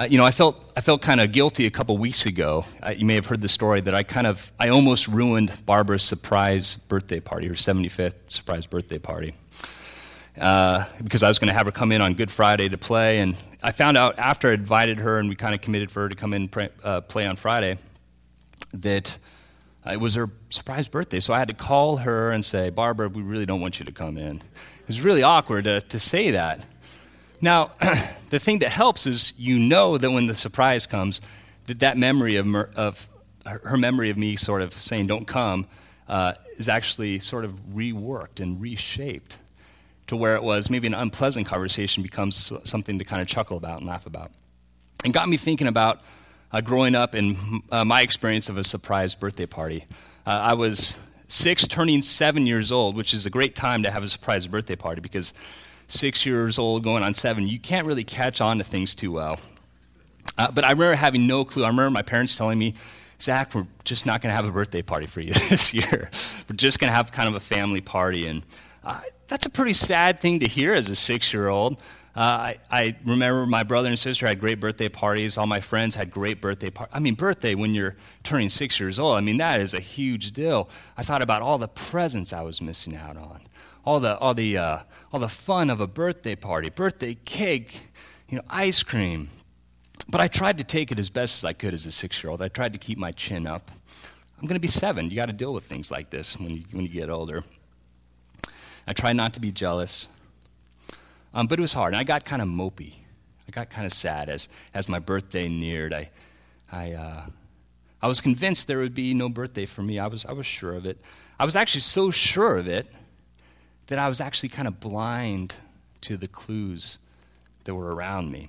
Uh, you know, I felt, I felt kind of guilty a couple weeks ago. Uh, you may have heard the story that I kind of, I almost ruined Barbara's surprise birthday party, her 75th surprise birthday party. Uh, because I was going to have her come in on Good Friday to play. And I found out after I invited her and we kind of committed for her to come in and pray, uh, play on Friday that it was her surprise birthday. So I had to call her and say, Barbara, we really don't want you to come in. It was really awkward to, to say that. Now, the thing that helps is you know that when the surprise comes, that that memory of, of her memory of me sort of saying, don't come, uh, is actually sort of reworked and reshaped to where it was maybe an unpleasant conversation becomes something to kind of chuckle about and laugh about. And got me thinking about uh, growing up and uh, my experience of a surprise birthday party. Uh, I was six, turning seven years old, which is a great time to have a surprise birthday party because six years old going on seven, you can't really catch on to things too well. Uh, but I remember having no clue. I remember my parents telling me, Zach, we're just not going to have a birthday party for you this year. We're just going to have kind of a family party. And uh, that's a pretty sad thing to hear as a six year old. Uh, I, I, remember my brother and sister had great birthday parties. All my friends had great birthday parties. I mean, birthday when you're turning six years old, I mean, that is a huge deal. I thought about all the presents I was missing out on, all the, all the, uh, all the fun of a birthday party, birthday cake, you know, ice cream. But I tried to take it as best as I could as a six year old. I tried to keep my chin up. I'm going to be seven. You got to deal with things like this when you, when you get older. I tried not to be jealous. Um, but it was hard. And I got kind of mopey. I got kind of sad as, as my birthday neared. I, I, uh, I was convinced there would be no birthday for me. I was, I was sure of it. I was actually so sure of it that I was actually kind of blind to the clues that were around me.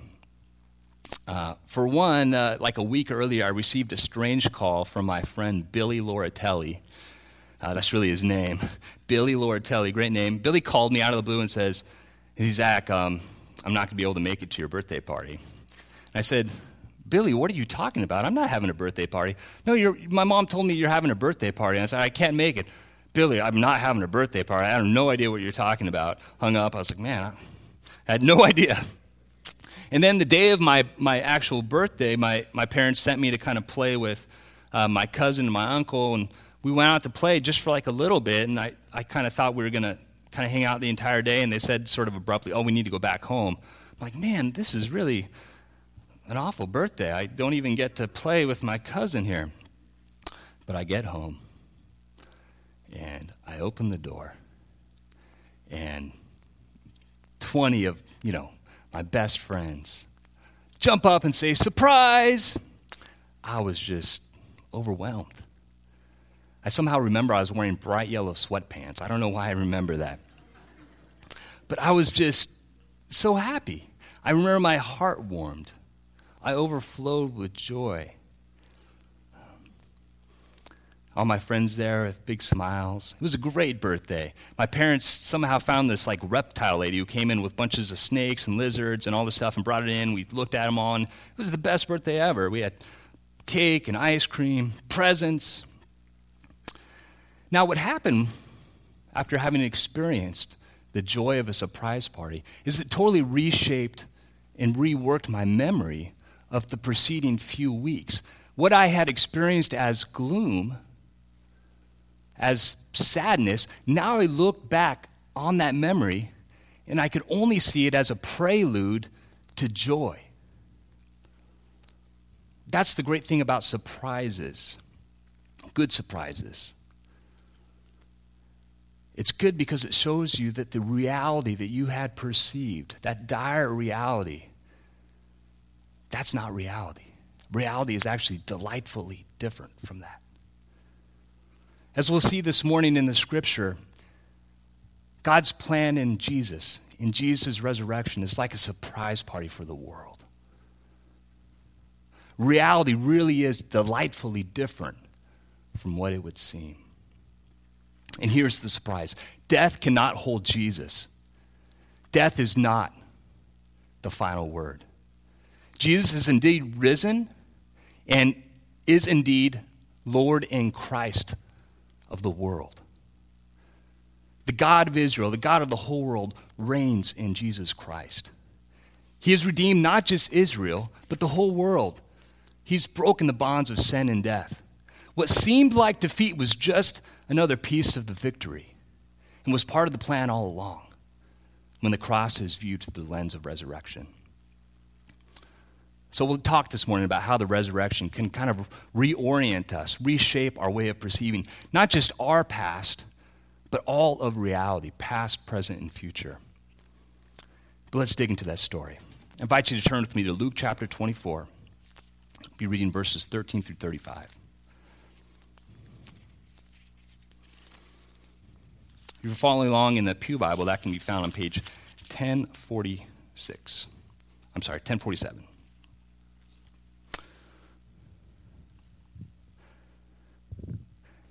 Uh, for one, uh, like a week earlier, I received a strange call from my friend Billy Loratelli. Uh, that's really his name. Billy Loratelli, great name. Billy called me out of the blue and says, Hey, Zach, um, I'm not going to be able to make it to your birthday party. And I said, Billy, what are you talking about? I'm not having a birthday party. No, my mom told me you're having a birthday party. And I said, I can't make it. Billy, I'm not having a birthday party. I have no idea what you're talking about. Hung up. I was like, man, I had no idea. And then the day of my, my actual birthday, my, my parents sent me to kind of play with uh, my cousin and my uncle. And we went out to play just for like a little bit. And I, I kind of thought we were going to kind of hang out the entire day, and they said sort of abruptly, oh, we need to go back home. I'm like, man, this is really an awful birthday. I don't even get to play with my cousin here. But I get home, and I open the door, and 20 of, you know, my best friends jump up and say, surprise! I was just overwhelmed. I somehow remember I was wearing bright yellow sweatpants. I don't know why I remember that. But I was just so happy. I remember my heart warmed. I overflowed with joy. All my friends there with big smiles. It was a great birthday. My parents somehow found this like reptile lady who came in with bunches of snakes and lizards and all this stuff and brought it in. We looked at them all. And it was the best birthday ever. We had cake and ice cream, presents. Now, what happened after having experienced the joy of a surprise party is it totally reshaped and reworked my memory of the preceding few weeks. What I had experienced as gloom, as sadness, now I look back on that memory and I could only see it as a prelude to joy. That's the great thing about surprises, good surprises. It's good because it shows you that the reality that you had perceived, that dire reality, that's not reality. Reality is actually delightfully different from that. As we'll see this morning in the scripture, God's plan in Jesus, in Jesus' resurrection, is like a surprise party for the world. Reality really is delightfully different from what it would seem. And here's the surprise death cannot hold Jesus. Death is not the final word. Jesus is indeed risen and is indeed Lord in Christ of the world. The God of Israel, the God of the whole world, reigns in Jesus Christ. He has redeemed not just Israel, but the whole world. He's broken the bonds of sin and death. What seemed like defeat was just another piece of the victory and was part of the plan all along when the cross is viewed through the lens of resurrection. So, we'll talk this morning about how the resurrection can kind of reorient us, reshape our way of perceiving not just our past, but all of reality, past, present, and future. But let's dig into that story. I invite you to turn with me to Luke chapter 24. I'll be reading verses 13 through 35. If you're following along in the Pew Bible, that can be found on page 1046. I'm sorry, 1047.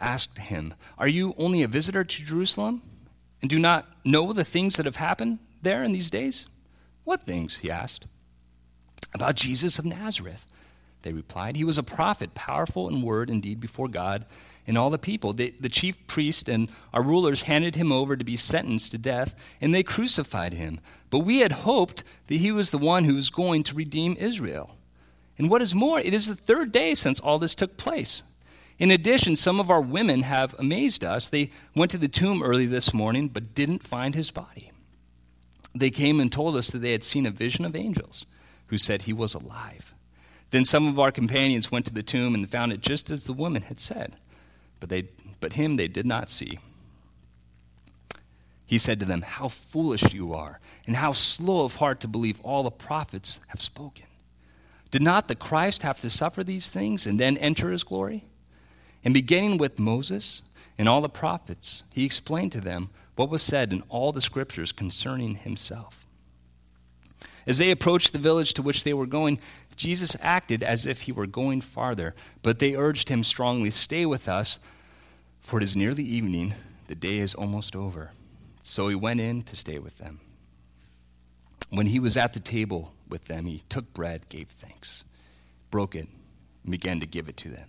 asked him, Are you only a visitor to Jerusalem and do not know the things that have happened there in these days? What things? he asked. About Jesus of Nazareth, they replied. He was a prophet, powerful in word and deed before God and all the people. They, the chief priest and our rulers handed him over to be sentenced to death, and they crucified him. But we had hoped that he was the one who was going to redeem Israel. And what is more, it is the third day since all this took place. In addition, some of our women have amazed us. They went to the tomb early this morning but didn't find his body. They came and told us that they had seen a vision of angels who said he was alive. Then some of our companions went to the tomb and found it just as the woman had said, but, they, but him they did not see. He said to them, How foolish you are, and how slow of heart to believe all the prophets have spoken. Did not the Christ have to suffer these things and then enter his glory? And beginning with Moses and all the prophets, he explained to them what was said in all the scriptures concerning himself. As they approached the village to which they were going, Jesus acted as if he were going farther, but they urged him strongly, Stay with us, for it is nearly evening, the day is almost over. So he went in to stay with them. When he was at the table with them, he took bread, gave thanks, broke it, and began to give it to them.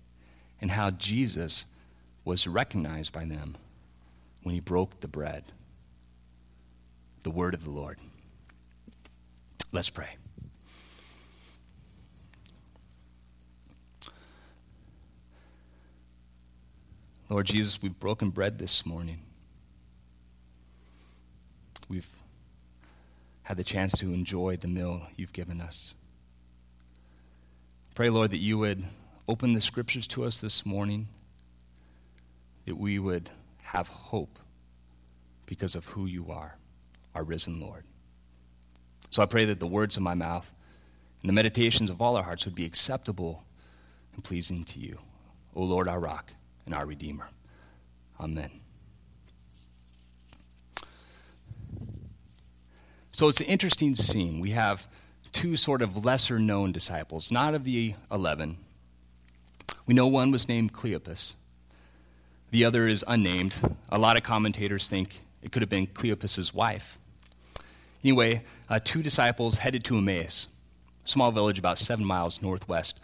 and how Jesus was recognized by them when he broke the bread. The word of the Lord. Let's pray. Lord Jesus, we've broken bread this morning. We've had the chance to enjoy the meal you've given us. Pray, Lord, that you would open the scriptures to us this morning, that we would have hope because of who you are, our risen Lord. So I pray that the words of my mouth and the meditations of all our hearts would be acceptable and pleasing to you, O Lord, our rock and our Redeemer. Amen. So it's an interesting scene. We have two sort of lesser known disciples, not of the 11, we know one was named Cleopas. The other is unnamed. A lot of commentators think it could have been Cleopas's wife. Anyway, uh, two disciples headed to Emmaus, a small village about seven miles northwest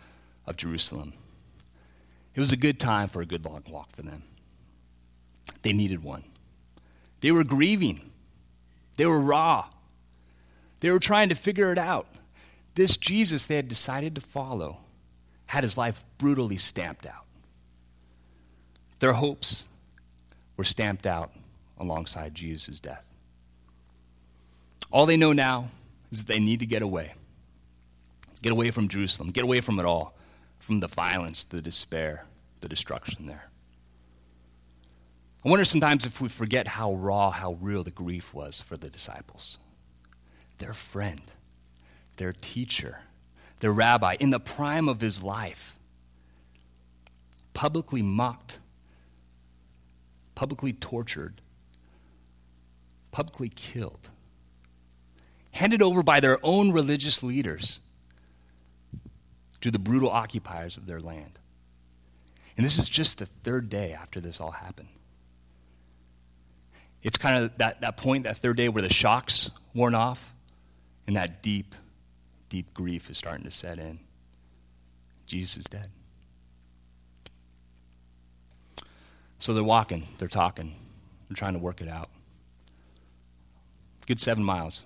of Jerusalem. It was a good time for a good long walk for them. They needed one. They were grieving. They were raw. They were trying to figure it out. This Jesus they had decided to follow had his life brutally stamped out. Their hopes were stamped out alongside Jesus' death. All they know now is that they need to get away. Get away from Jerusalem. Get away from it all, from the violence, the despair, the destruction there. I wonder sometimes if we forget how raw, how real the grief was for the disciples. Their friend, their teacher, their rabbi, in the prime of his life, publicly mocked, publicly tortured, publicly killed, handed over by their own religious leaders to the brutal occupiers of their land. And this is just the third day after this all happened. It's kind of that, that point, that third day, where the shock's worn off and that deep, deep grief is starting to set in. Jesus is dead. So they're walking, they're talking, they're trying to work it out. Good seven miles,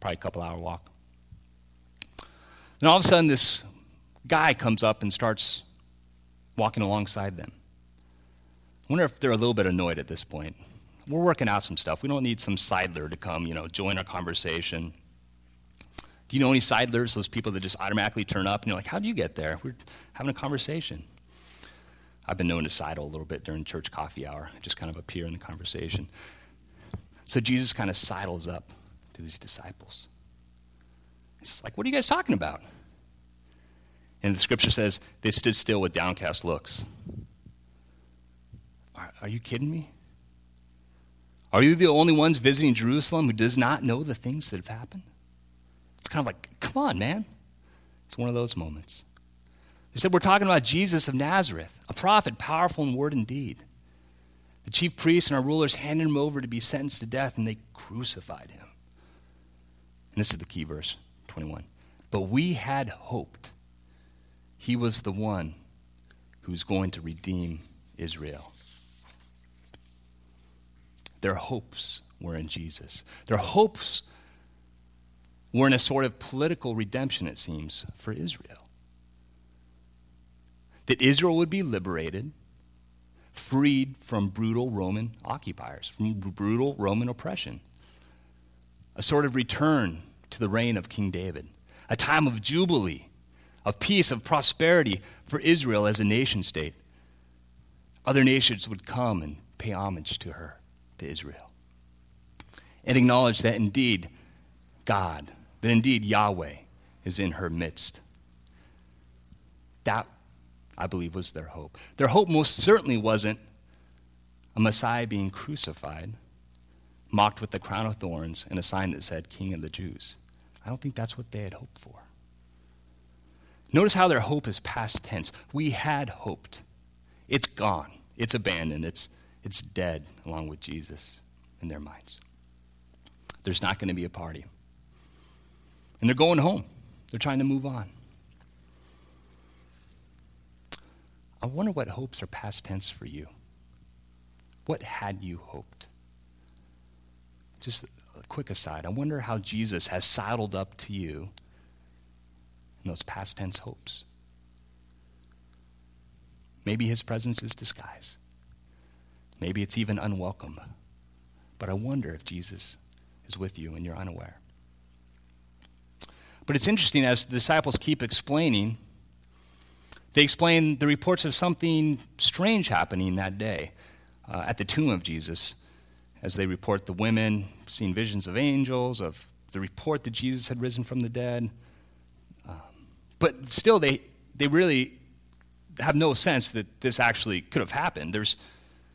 probably a couple hour walk. Then all of a sudden, this guy comes up and starts walking alongside them. I wonder if they're a little bit annoyed at this point. We're working out some stuff. We don't need some sidler to come, you know, join our conversation. Do you know any sidlers, those people that just automatically turn up and you're like, how do you get there? We're having a conversation. I've been known to sidle a little bit during church coffee hour, I just kind of appear in the conversation. So Jesus kind of sidles up to these disciples. It's like, what are you guys talking about? And the scripture says they stood still with downcast looks. Are, are you kidding me? Are you the only ones visiting Jerusalem who does not know the things that have happened? It's kind of like, come on, man. It's one of those moments. They said, We're talking about Jesus of Nazareth, a prophet, powerful in word and deed. The chief priests and our rulers handed him over to be sentenced to death, and they crucified him. And this is the key verse 21. But we had hoped he was the one who's going to redeem Israel. Their hopes were in Jesus. Their hopes were in a sort of political redemption, it seems, for Israel that Israel would be liberated, freed from brutal Roman occupiers, from brutal Roman oppression. A sort of return to the reign of King David, a time of jubilee, of peace, of prosperity for Israel as a nation state. Other nations would come and pay homage to her, to Israel, and acknowledge that indeed God, that indeed Yahweh is in her midst. That I believe, was their hope. Their hope most certainly wasn't a Messiah being crucified, mocked with the crown of thorns, and a sign that said, King of the Jews. I don't think that's what they had hoped for. Notice how their hope is past tense. We had hoped. It's gone, it's abandoned, it's, it's dead along with Jesus in their minds. There's not going to be a party. And they're going home, they're trying to move on. I wonder what hopes are past tense for you. What had you hoped? Just a quick aside. I wonder how Jesus has saddled up to you in those past tense hopes. Maybe his presence is disguise. Maybe it's even unwelcome. But I wonder if Jesus is with you and you're unaware. But it's interesting as the disciples keep explaining they explain the reports of something strange happening that day uh, at the tomb of Jesus, as they report the women seeing visions of angels, of the report that Jesus had risen from the dead. Um, but still, they, they really have no sense that this actually could have happened. There's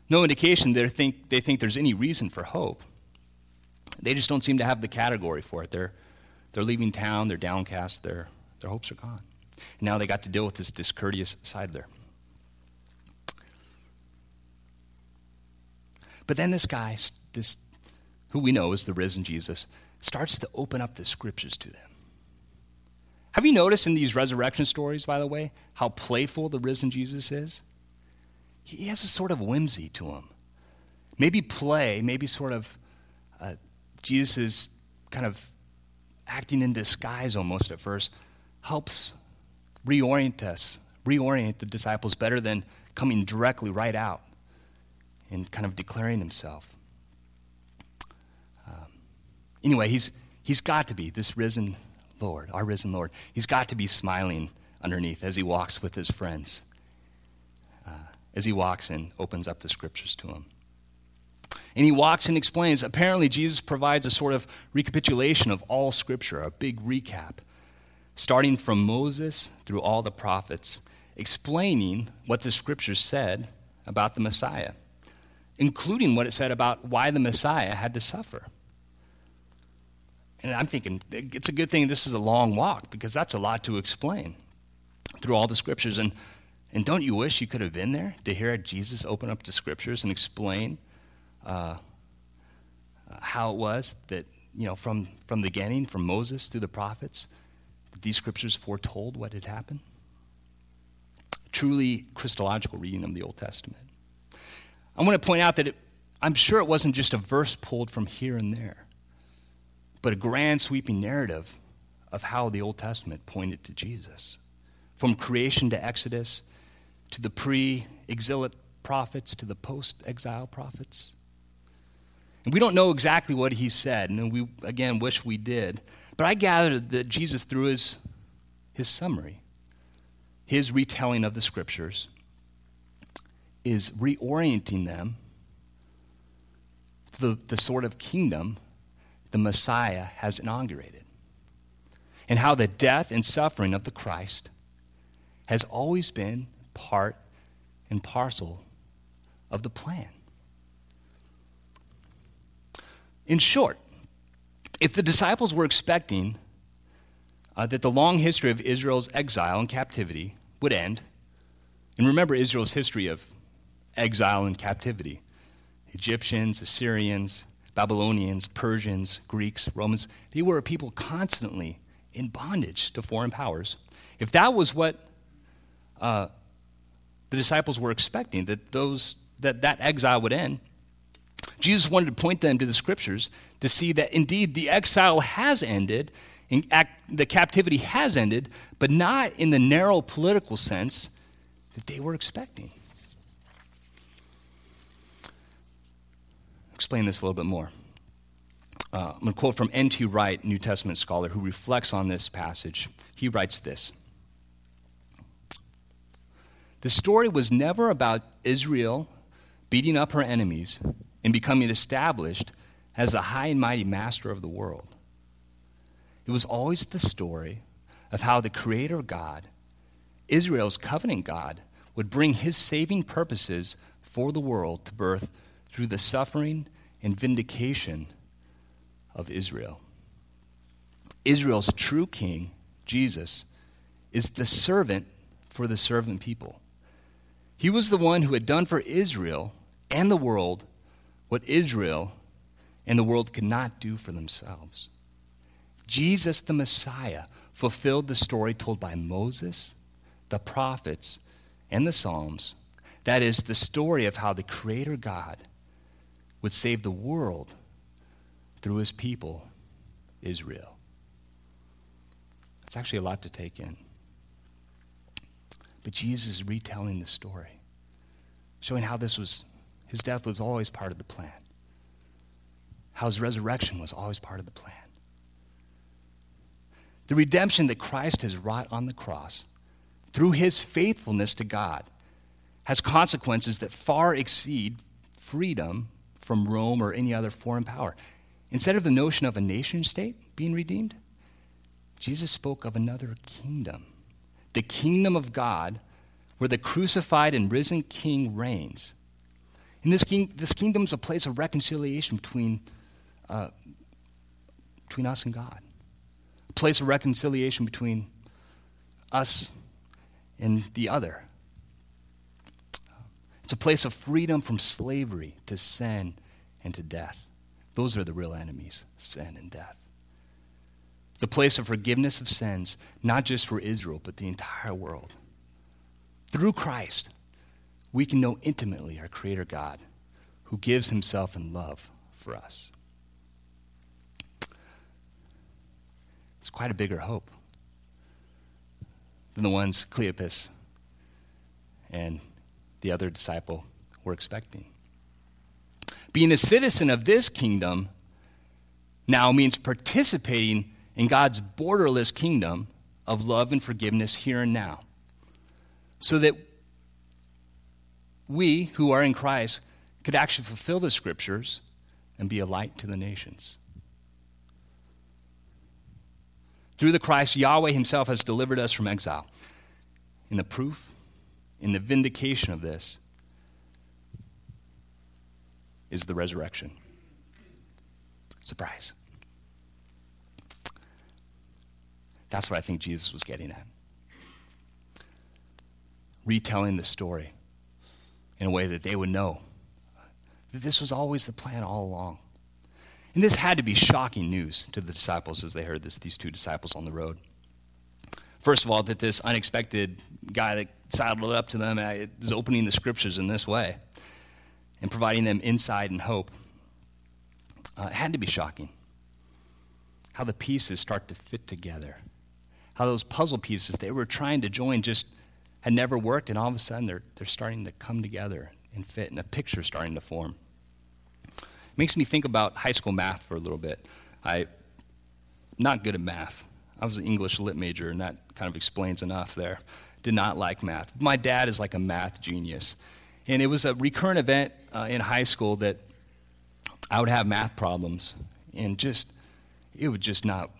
no indication they think, they think there's any reason for hope. They just don't seem to have the category for it. They're, they're leaving town, they're downcast, their, their hopes are gone. And now they got to deal with this discourteous sidler. But then this guy, this, who we know is the risen Jesus, starts to open up the scriptures to them. Have you noticed in these resurrection stories, by the way, how playful the risen Jesus is? He has a sort of whimsy to him. Maybe play, maybe sort of uh, Jesus kind of acting in disguise almost at first, helps reorient us, reorient the disciples better than coming directly right out and kind of declaring himself. Um, anyway, he's, he's got to be, this risen Lord, our risen Lord. He's got to be smiling underneath as he walks with his friends, uh, as he walks and opens up the scriptures to him. And he walks and explains. Apparently, Jesus provides a sort of recapitulation of all scripture, a big recap, starting from Moses through all the prophets, explaining what the scriptures said about the Messiah, including what it said about why the Messiah had to suffer. And I'm thinking, it's a good thing this is a long walk because that's a lot to explain through all the scriptures. And, and don't you wish you could have been there to hear Jesus open up the scriptures and explain uh, how it was that, you know, from, from the beginning, from Moses through the prophets, these scriptures foretold what had happened? Truly Christological reading of the Old Testament. I want to point out that it, I'm sure it wasn't just a verse pulled from here and there but a grand sweeping narrative of how the Old Testament pointed to Jesus. From creation to Exodus, to the pre exilic prophets, to the post exile prophets. And we don't know exactly what he said, and we, again, wish we did. But I gathered that Jesus, through his, his summary, his retelling of the scriptures, is reorienting them to the, the sort of kingdom the Messiah has inaugurated, and how the death and suffering of the Christ has always been part and parcel of the plan. In short, if the disciples were expecting uh, that the long history of Israel's exile and captivity would end, and remember Israel's history of exile and captivity Egyptians, Assyrians, Babylonians, Persians, Greeks, Romans, they were a people constantly in bondage to foreign powers. If that was what uh, the disciples were expecting, that, those, that that exile would end, Jesus wanted to point them to the scriptures to see that indeed the exile has ended, and the captivity has ended, but not in the narrow political sense that they were expecting. explain this a little bit more. Uh, I'm going to quote from N.T. Wright, New Testament scholar, who reflects on this passage. He writes this The story was never about Israel beating up her enemies and becoming established as the high and mighty master of the world. It was always the story of how the Creator God, Israel's covenant God, would bring his saving purposes for the world to birth through the suffering and vindication of Israel. Israel's true king, Jesus, is the servant for the servant people. He was the one who had done for Israel and the world what Israel and the world could not do for themselves. Jesus, the Messiah, fulfilled the story told by Moses, the prophets, and the Psalms. That is, the story of how the Creator God would save the world through his people, Israel. It's actually a lot to take in. But Jesus is retelling the story, showing how this was, his death was always part of the plan, how his resurrection was always part of the plan. The redemption that Christ has wrought on the cross through his faithfulness to God has consequences that far exceed freedom from Rome or any other foreign power. Instead of the notion of a nation state being redeemed, Jesus spoke of another kingdom, the kingdom of God, where the crucified and risen king reigns. And this, king, this kingdom is a place of reconciliation between, uh, between us and God, a place of reconciliation between us and the other. It's a place of freedom from slavery to sin and to death. Those are the real enemies sin and death. It's a place of forgiveness of sins, not just for Israel, but the entire world. Through Christ, we can know intimately our Creator God, who gives Himself in love for us. It's quite a bigger hope than the ones Cleopas and the other disciple were expecting. Being a citizen of this kingdom now means participating in God's borderless kingdom of love and forgiveness here and now. So that we who are in Christ could actually fulfill the scriptures and be a light to the nations. Through the Christ, Yahweh Himself has delivered us from exile. In the proof, in the vindication of this, is the resurrection. Surprise. That's what I think Jesus was getting at. Retelling the story in a way that they would know that this was always the plan all along. And this had to be shocking news to the disciples as they heard this, these two disciples on the road. First of all, that this unexpected guy that sidled up to them uh, is opening the scriptures in this way and providing them insight and hope. Uh, had to be shocking. How the pieces start to fit together. How those puzzle pieces they were trying to join just had never worked, and all of a sudden they're, they're starting to come together and fit, and a picture starting to form. It makes me think about high school math for a little bit. I not good at math. I was an English lit major, and that kind of explains enough there. Did not like math. My dad is like a math genius. And it was a recurrent event uh, in high school that I would have math problems, and just, it would just not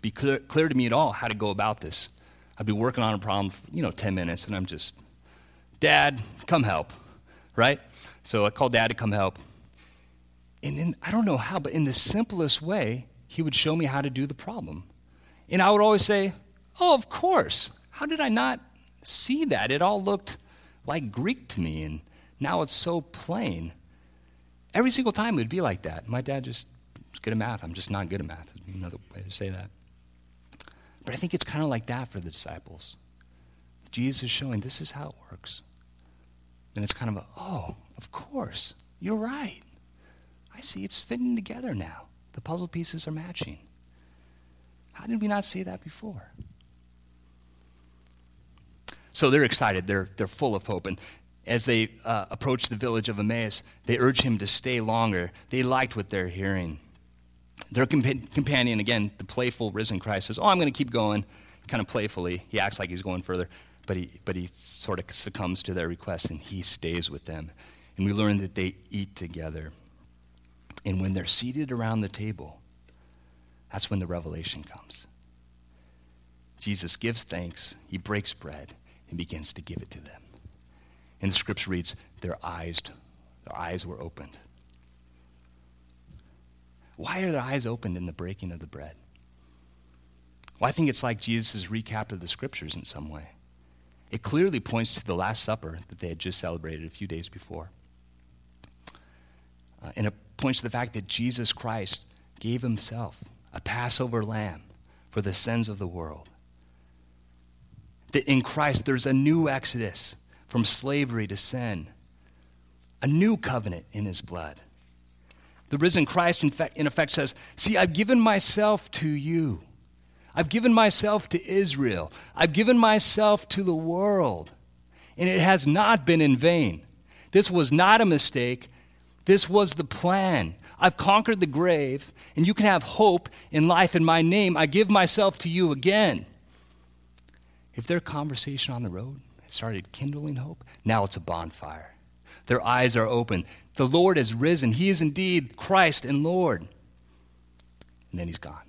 be clear, clear to me at all how to go about this. I'd be working on a problem, for, you know, 10 minutes, and I'm just, Dad, come help, right? So I called Dad to come help. And then, I don't know how, but in the simplest way, he would show me how to do the problem. And I would always say, Oh, of course. How did I not see that? It all looked like Greek to me, and now it's so plain. Every single time it would be like that. My dad just was good at math. I'm just not good at math. Another way to say that. But I think it's kind of like that for the disciples. Jesus is showing this is how it works. And it's kind of a, oh, of course, you're right. I see it's fitting together now. The puzzle pieces are matching. How did we not see that before? So they're excited. They're, they're full of hope. And as they uh, approach the village of Emmaus, they urge him to stay longer. They liked what they're hearing. Their comp- companion, again, the playful risen Christ, says, Oh, I'm going to keep going, kind of playfully. He acts like he's going further, but he, but he sort of succumbs to their request and he stays with them. And we learn that they eat together. And when they're seated around the table, that's when the revelation comes. Jesus gives thanks, he breaks bread, and begins to give it to them. And the scripture reads, their eyes, their eyes were opened. Why are their eyes opened in the breaking of the bread? Well, I think it's like Jesus' recap of the scriptures in some way. It clearly points to the Last Supper that they had just celebrated a few days before. Uh, and it points to the fact that Jesus Christ gave himself a Passover lamb for the sins of the world. That in Christ there's a new exodus from slavery to sin, a new covenant in his blood. The risen Christ, in, fact, in effect, says, See, I've given myself to you. I've given myself to Israel. I've given myself to the world. And it has not been in vain. This was not a mistake. This was the plan. I've conquered the grave, and you can have hope in life in my name. I give myself to you again. If their conversation on the road started kindling hope, now it's a bonfire. Their eyes are open. The Lord has risen. He is indeed Christ and Lord. And then he's gone.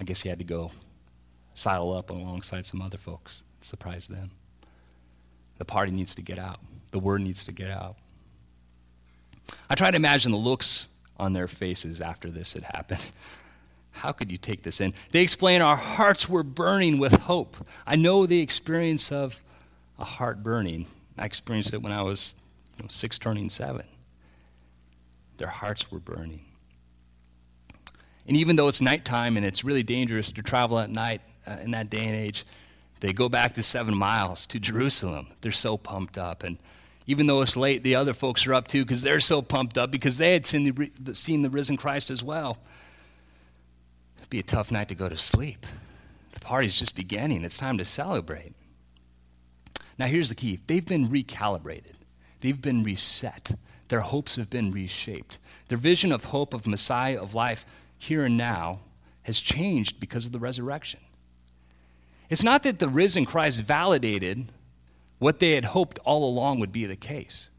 I guess he had to go sidle up alongside some other folks, surprise them. The party needs to get out, the word needs to get out. I try to imagine the looks on their faces after this had happened. How could you take this in? They explain our hearts were burning with hope. I know the experience of a heart burning. I experienced it when I was you know, six turning seven. Their hearts were burning. And even though it's nighttime and it's really dangerous to travel at night uh, in that day and age, they go back the seven miles to Jerusalem. They're so pumped up. And even though it's late, the other folks are up too because they're so pumped up because they had seen the, seen the risen Christ as well. It'd be a tough night to go to sleep. The party's just beginning. It's time to celebrate. Now, here's the key they've been recalibrated, they've been reset, Their hopes have been reshaped. Their vision of hope, of Messiah, of life here and now has changed because of the resurrection. It's not that the risen Christ validated what they had hoped all along would be the case.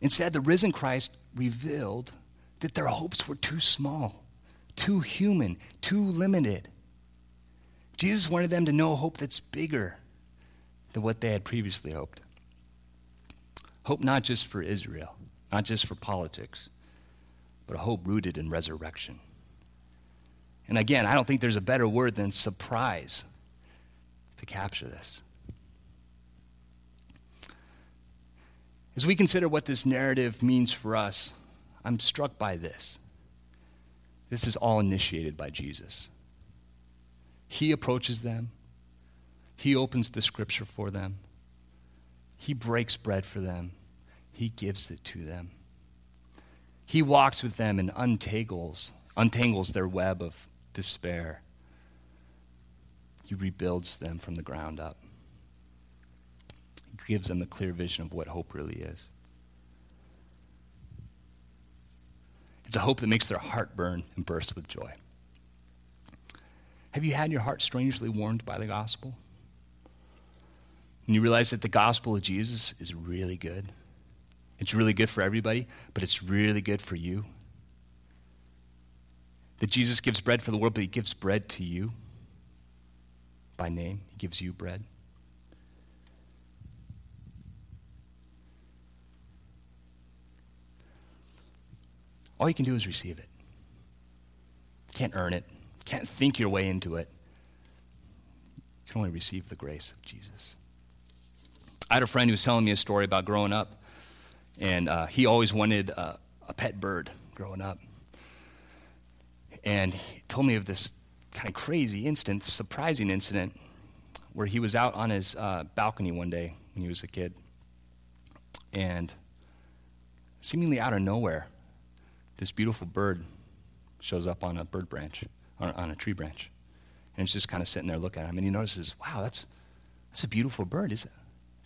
Instead, the risen Christ revealed that their hopes were too small, too human, too limited. Jesus wanted them to know hope that's bigger than what they had previously hoped. Hope not just for Israel, not just for politics, but a hope rooted in resurrection. And again, I don't think there's a better word than surprise to capture this. As we consider what this narrative means for us, I'm struck by this. This is all initiated by Jesus. He approaches them, He opens the scripture for them, He breaks bread for them, He gives it to them. He walks with them and untangles, untangles their web of despair. He rebuilds them from the ground up He gives them the clear vision of what hope really is. It's a hope that makes their heart burn and burst with joy. Have you had your heart strangely warmed by the gospel? And you realize that the gospel of Jesus is really good. It's really good for everybody, but it's really good for you. That Jesus gives bread for the world, but he gives bread to you by name. He gives you bread. All you can do is receive it. Can't earn it. Can't think your way into it. You can only receive the grace of Jesus. I had a friend who was telling me a story about growing up, and uh, he always wanted uh, a pet bird growing up. And he told me of this kind of crazy incident, surprising incident, where he was out on his uh, balcony one day when he was a kid. And seemingly out of nowhere, this beautiful bird shows up on a bird branch, on, on a tree branch. And it's just kind of sitting there looking at him. And he notices, wow, that's, that's a beautiful bird. Is, is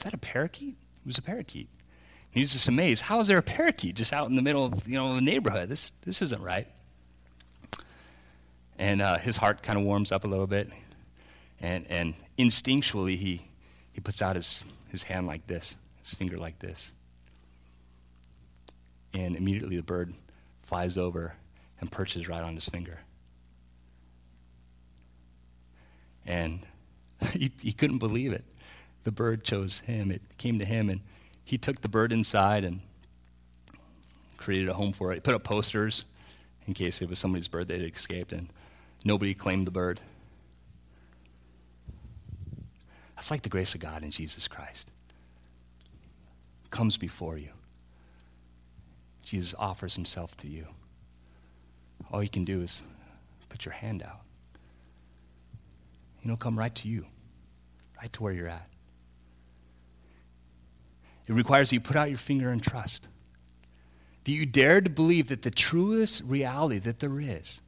that a parakeet? It was a parakeet. And he's just amazed. How is there a parakeet just out in the middle of you know, a neighborhood? This, this isn't right. And uh, his heart kind of warms up a little bit. And, and instinctually, he, he puts out his, his hand like this, his finger like this. And immediately the bird flies over and perches right on his finger. And he, he couldn't believe it. The bird chose him. It came to him, and he took the bird inside and created a home for it. He put up posters in case it was somebody's bird that had escaped, and nobody claimed the bird. That's like the grace of God in Jesus Christ. Comes before you. Jesus offers himself to you. All you can do is put your hand out. Know, come right to you, right to where you're at. It requires that you put out your finger and trust. That you dare to believe that the truest reality that there is,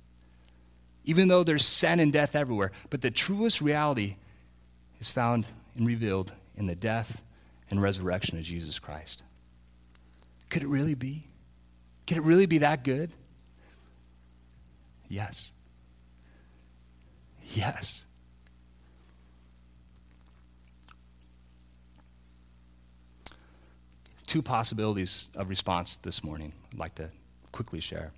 even though there's sin and death everywhere, but the truest reality is found and revealed in the death and resurrection of Jesus Christ. Could it really be? Could it really be that good? Yes. Yes. Two possibilities of response this morning I'd like to quickly share.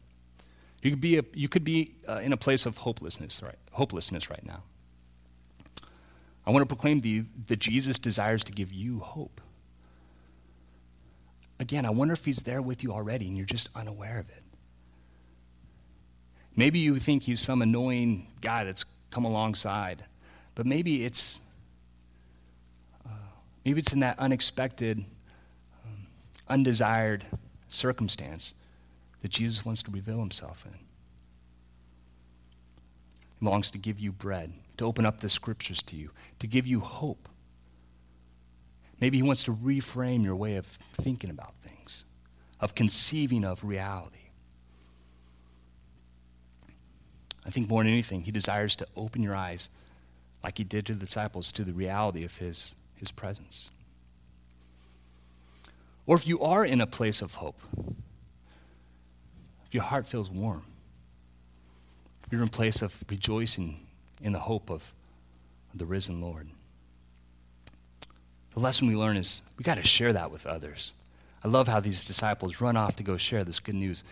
You could be, a, you could be uh, in a place of hopelessness right, hopelessness right now. I want to proclaim to you that Jesus desires to give you hope. Again, I wonder if he's there with you already and you're just unaware of it. Maybe you think he's some annoying guy that's come alongside, but maybe it's uh, maybe it's in that unexpected, undesired circumstance that Jesus wants to reveal himself in. He longs to give you bread, to open up the scriptures to you, to give you hope Maybe He wants to reframe your way of thinking about things, of conceiving of reality. I think more than anything, He desires to open your eyes, like He did to the disciples, to the reality of His, his presence. Or if you are in a place of hope, if your heart feels warm, if you're in a place of rejoicing in the hope of the risen Lord. The lesson we learn is we got to share that with others. I love how these disciples run off to go share this good news.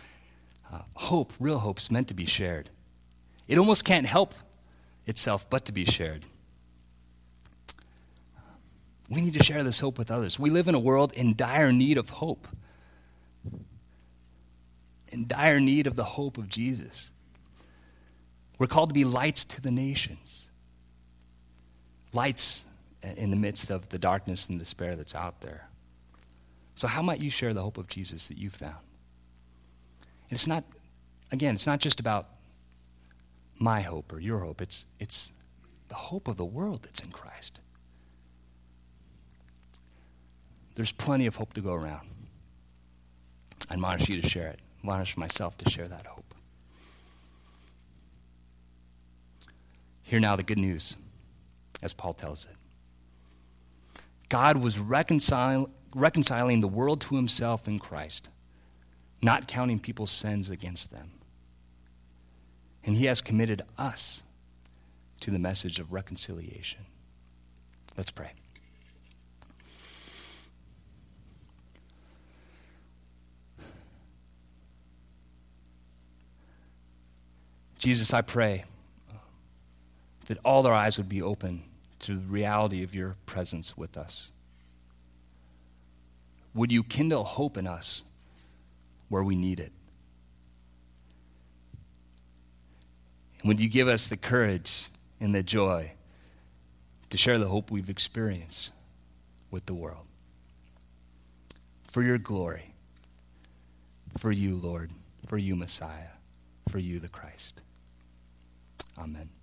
Uh, hope, real hope, is meant to be shared. It almost can't help itself but to be shared. We need to share this hope with others. We live in a world in dire need of hope, in dire need of the hope of Jesus. We're called to be lights to the nations, lights in the midst of the darkness and despair that's out there. So, how might you share the hope of Jesus that you found? It's not, again, it's not just about my hope or your hope, it's, it's the hope of the world that's in Christ. There's plenty of hope to go around. I admonish you to share it. I admonish myself to share that hope. Hear now the good news, as Paul tells it. God was reconcil- reconciling the world to himself in Christ, not counting people's sins against them. And he has committed us to the message of reconciliation. Let's pray. Jesus, I pray that all our eyes would be open to the reality of your presence with us. Would you kindle hope in us where we need it? And would you give us the courage and the joy to share the hope we've experienced with the world? For your glory, for you, Lord, for you, Messiah, for you, the Christ. Amen.